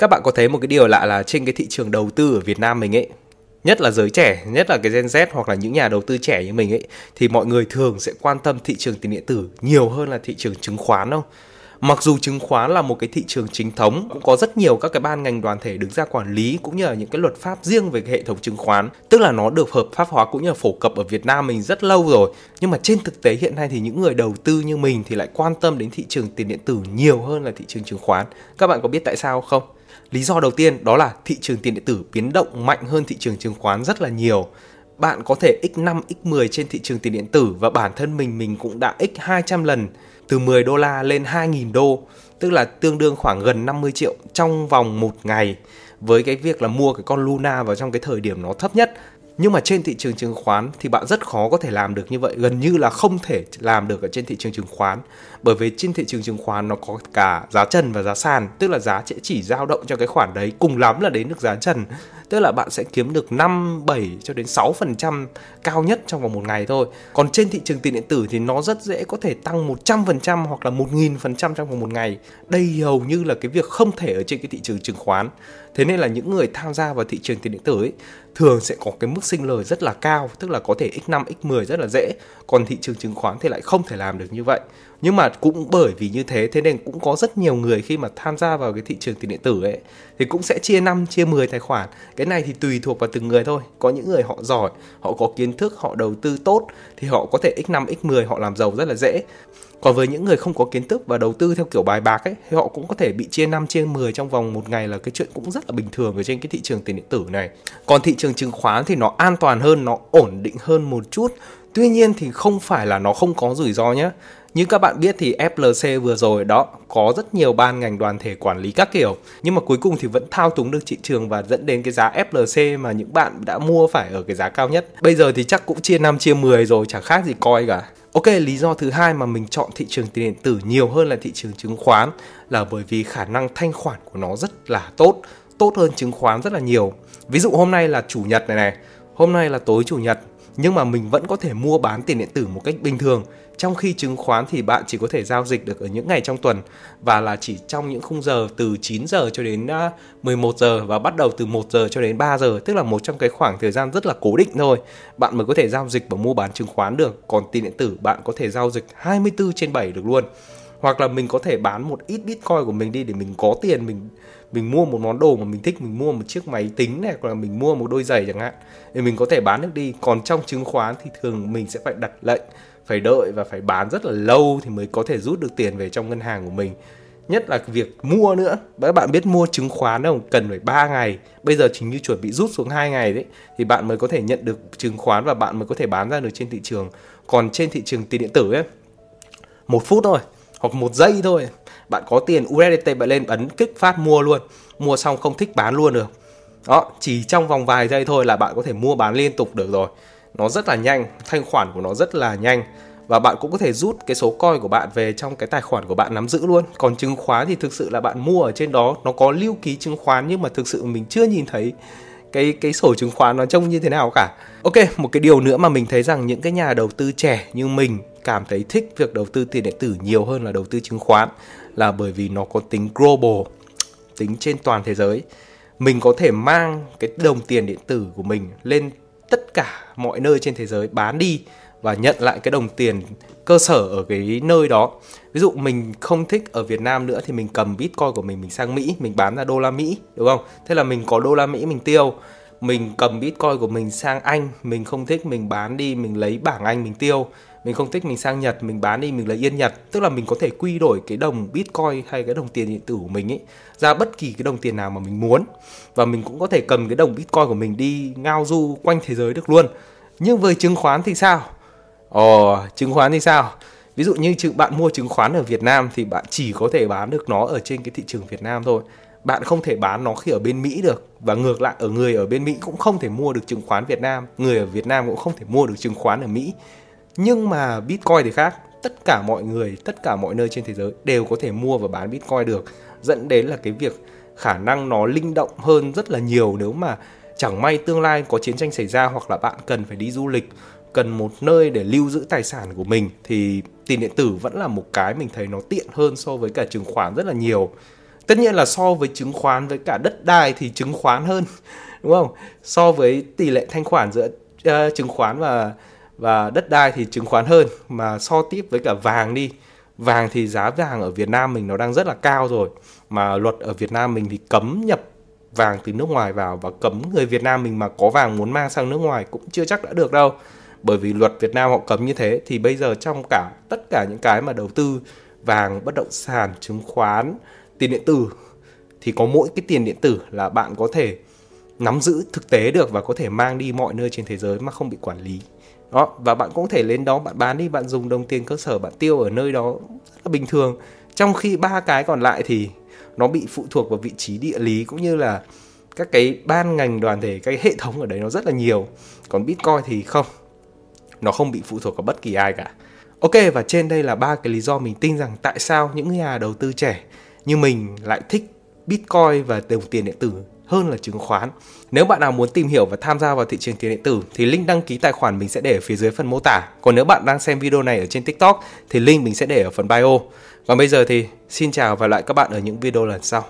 các bạn có thấy một cái điều lạ là trên cái thị trường đầu tư ở Việt Nam mình ấy nhất là giới trẻ, nhất là cái Gen Z hoặc là những nhà đầu tư trẻ như mình ấy thì mọi người thường sẽ quan tâm thị trường tiền điện tử nhiều hơn là thị trường chứng khoán không? Mặc dù chứng khoán là một cái thị trường chính thống, cũng có rất nhiều các cái ban ngành đoàn thể đứng ra quản lý cũng như là những cái luật pháp riêng về cái hệ thống chứng khoán, tức là nó được hợp pháp hóa cũng như là phổ cập ở Việt Nam mình rất lâu rồi. Nhưng mà trên thực tế hiện nay thì những người đầu tư như mình thì lại quan tâm đến thị trường tiền điện tử nhiều hơn là thị trường chứng khoán. Các bạn có biết tại sao không? Lý do đầu tiên đó là thị trường tiền điện tử biến động mạnh hơn thị trường chứng khoán rất là nhiều. Bạn có thể x5, x10 trên thị trường tiền điện tử và bản thân mình mình cũng đã x 200 lần từ 10 đô la lên 2.000 đô, tức là tương đương khoảng gần 50 triệu trong vòng một ngày với cái việc là mua cái con Luna vào trong cái thời điểm nó thấp nhất nhưng mà trên thị trường chứng khoán thì bạn rất khó có thể làm được như vậy gần như là không thể làm được ở trên thị trường chứng khoán bởi vì trên thị trường chứng khoán nó có cả giá trần và giá sàn tức là giá sẽ chỉ dao động cho cái khoản đấy cùng lắm là đến được giá trần tức là bạn sẽ kiếm được 5, 7 cho đến 6% cao nhất trong vòng một ngày thôi. Còn trên thị trường tiền điện tử thì nó rất dễ có thể tăng 100% hoặc là 1000% trong vòng một ngày. Đây hầu như là cái việc không thể ở trên cái thị trường chứng khoán. Thế nên là những người tham gia vào thị trường tiền điện tử ấy thường sẽ có cái mức sinh lời rất là cao, tức là có thể x5, x10 rất là dễ. Còn thị trường chứng khoán thì lại không thể làm được như vậy nhưng mà cũng bởi vì như thế thế nên cũng có rất nhiều người khi mà tham gia vào cái thị trường tiền điện tử ấy thì cũng sẽ chia 5 chia 10 tài khoản cái này thì tùy thuộc vào từng người thôi có những người họ giỏi họ có kiến thức họ đầu tư tốt thì họ có thể x5 x10 họ làm giàu rất là dễ còn với những người không có kiến thức và đầu tư theo kiểu bài bạc ấy thì họ cũng có thể bị chia 5 chia 10 trong vòng một ngày là cái chuyện cũng rất là bình thường ở trên cái thị trường tiền điện tử này. Còn thị trường chứng khoán thì nó an toàn hơn, nó ổn định hơn một chút. Tuy nhiên thì không phải là nó không có rủi ro nhé. Như các bạn biết thì FLC vừa rồi đó có rất nhiều ban ngành đoàn thể quản lý các kiểu nhưng mà cuối cùng thì vẫn thao túng được thị trường và dẫn đến cái giá FLC mà những bạn đã mua phải ở cái giá cao nhất. Bây giờ thì chắc cũng chia 5 chia 10 rồi chẳng khác gì coi cả. Ok, lý do thứ hai mà mình chọn thị trường tiền điện tử nhiều hơn là thị trường chứng khoán là bởi vì khả năng thanh khoản của nó rất là tốt, tốt hơn chứng khoán rất là nhiều. Ví dụ hôm nay là chủ nhật này này, hôm nay là tối chủ nhật nhưng mà mình vẫn có thể mua bán tiền điện tử một cách bình thường trong khi chứng khoán thì bạn chỉ có thể giao dịch được ở những ngày trong tuần và là chỉ trong những khung giờ từ 9 giờ cho đến à, 11 giờ và bắt đầu từ 1 giờ cho đến 3 giờ, tức là một trong cái khoảng thời gian rất là cố định thôi. Bạn mới có thể giao dịch và mua bán chứng khoán được, còn tiền điện tử bạn có thể giao dịch 24 trên 7 được luôn. Hoặc là mình có thể bán một ít Bitcoin của mình đi để mình có tiền, mình mình mua một món đồ mà mình thích, mình mua một chiếc máy tính này, hoặc là mình mua một đôi giày chẳng hạn, thì mình có thể bán được đi. Còn trong chứng khoán thì thường mình sẽ phải đặt lệnh, phải đợi và phải bán rất là lâu thì mới có thể rút được tiền về trong ngân hàng của mình. Nhất là việc mua nữa. Các bạn biết mua chứng khoán không cần phải 3 ngày. Bây giờ chính như chuẩn bị rút xuống hai ngày đấy, thì bạn mới có thể nhận được chứng khoán và bạn mới có thể bán ra được trên thị trường. Còn trên thị trường tiền điện tử ấy, một phút thôi hoặc một giây thôi. Bạn có tiền USDT bạn lên ấn kích phát mua luôn. Mua xong không thích bán luôn được. Đó, chỉ trong vòng vài giây thôi là bạn có thể mua bán liên tục được rồi. Nó rất là nhanh, thanh khoản của nó rất là nhanh. Và bạn cũng có thể rút cái số coin của bạn về trong cái tài khoản của bạn nắm giữ luôn. Còn chứng khoán thì thực sự là bạn mua ở trên đó, nó có lưu ký chứng khoán nhưng mà thực sự mình chưa nhìn thấy cái cái sổ chứng khoán nó trông như thế nào cả. Ok, một cái điều nữa mà mình thấy rằng những cái nhà đầu tư trẻ như mình cảm thấy thích việc đầu tư tiền điện tử nhiều hơn là đầu tư chứng khoán là bởi vì nó có tính global, tính trên toàn thế giới. Mình có thể mang cái đồng tiền điện tử của mình lên tất cả mọi nơi trên thế giới, bán đi và nhận lại cái đồng tiền cơ sở ở cái nơi đó. Ví dụ mình không thích ở Việt Nam nữa thì mình cầm Bitcoin của mình mình sang Mỹ, mình bán ra đô la Mỹ, đúng không? Thế là mình có đô la Mỹ mình tiêu. Mình cầm Bitcoin của mình sang Anh, mình không thích mình bán đi, mình lấy bảng Anh mình tiêu. Mình không thích mình sang Nhật, mình bán đi, mình lấy yên Nhật. Tức là mình có thể quy đổi cái đồng Bitcoin hay cái đồng tiền điện tử của mình ấy ra bất kỳ cái đồng tiền nào mà mình muốn. Và mình cũng có thể cầm cái đồng Bitcoin của mình đi ngao du quanh thế giới được luôn. Nhưng với chứng khoán thì sao? Ồ, chứng khoán thì sao? Ví dụ như bạn mua chứng khoán ở Việt Nam thì bạn chỉ có thể bán được nó ở trên cái thị trường Việt Nam thôi. Bạn không thể bán nó khi ở bên Mỹ được. Và ngược lại, ở người ở bên Mỹ cũng không thể mua được chứng khoán Việt Nam. Người ở Việt Nam cũng không thể mua được chứng khoán ở Mỹ. Nhưng mà Bitcoin thì khác. Tất cả mọi người, tất cả mọi nơi trên thế giới đều có thể mua và bán Bitcoin được. Dẫn đến là cái việc khả năng nó linh động hơn rất là nhiều nếu mà chẳng may tương lai có chiến tranh xảy ra hoặc là bạn cần phải đi du lịch cần một nơi để lưu giữ tài sản của mình thì tiền điện tử vẫn là một cái mình thấy nó tiện hơn so với cả chứng khoán rất là nhiều. Tất nhiên là so với chứng khoán với cả đất đai thì chứng khoán hơn đúng không? So với tỷ lệ thanh khoản giữa uh, chứng khoán và và đất đai thì chứng khoán hơn. Mà so tiếp với cả vàng đi vàng thì giá vàng ở Việt Nam mình nó đang rất là cao rồi. Mà luật ở Việt Nam mình thì cấm nhập vàng từ nước ngoài vào và cấm người Việt Nam mình mà có vàng muốn mang sang nước ngoài cũng chưa chắc đã được đâu bởi vì luật Việt Nam họ cấm như thế, thì bây giờ trong cả, tất cả những cái mà đầu tư vàng, bất động sản, chứng khoán, tiền điện tử, thì có mỗi cái tiền điện tử là bạn có thể nắm giữ thực tế được và có thể mang đi mọi nơi trên thế giới mà không bị quản lý. Đó, và bạn cũng có thể lên đó bạn bán đi, bạn dùng đồng tiền cơ sở bạn tiêu ở nơi đó rất là bình thường. Trong khi ba cái còn lại thì nó bị phụ thuộc vào vị trí địa lý cũng như là các cái ban ngành đoàn thể, cái hệ thống ở đấy nó rất là nhiều. Còn bitcoin thì không nó không bị phụ thuộc vào bất kỳ ai cả ok, và trên đây là ba cái lý do mình tin rằng tại sao những nhà đầu tư trẻ như mình lại thích bitcoin và đồng tiền điện tử hơn là chứng khoán. Nếu bạn nào muốn tìm hiểu và tham gia vào thị trường tiền điện tử, thì link đăng ký tài khoản mình sẽ để ở phía dưới phần mô tả. Còn nếu bạn đang xem video này ở trên TikTok, thì link mình sẽ để ở phần bio. Còn bây giờ thì xin chào và lại các bạn ở những video lần sau.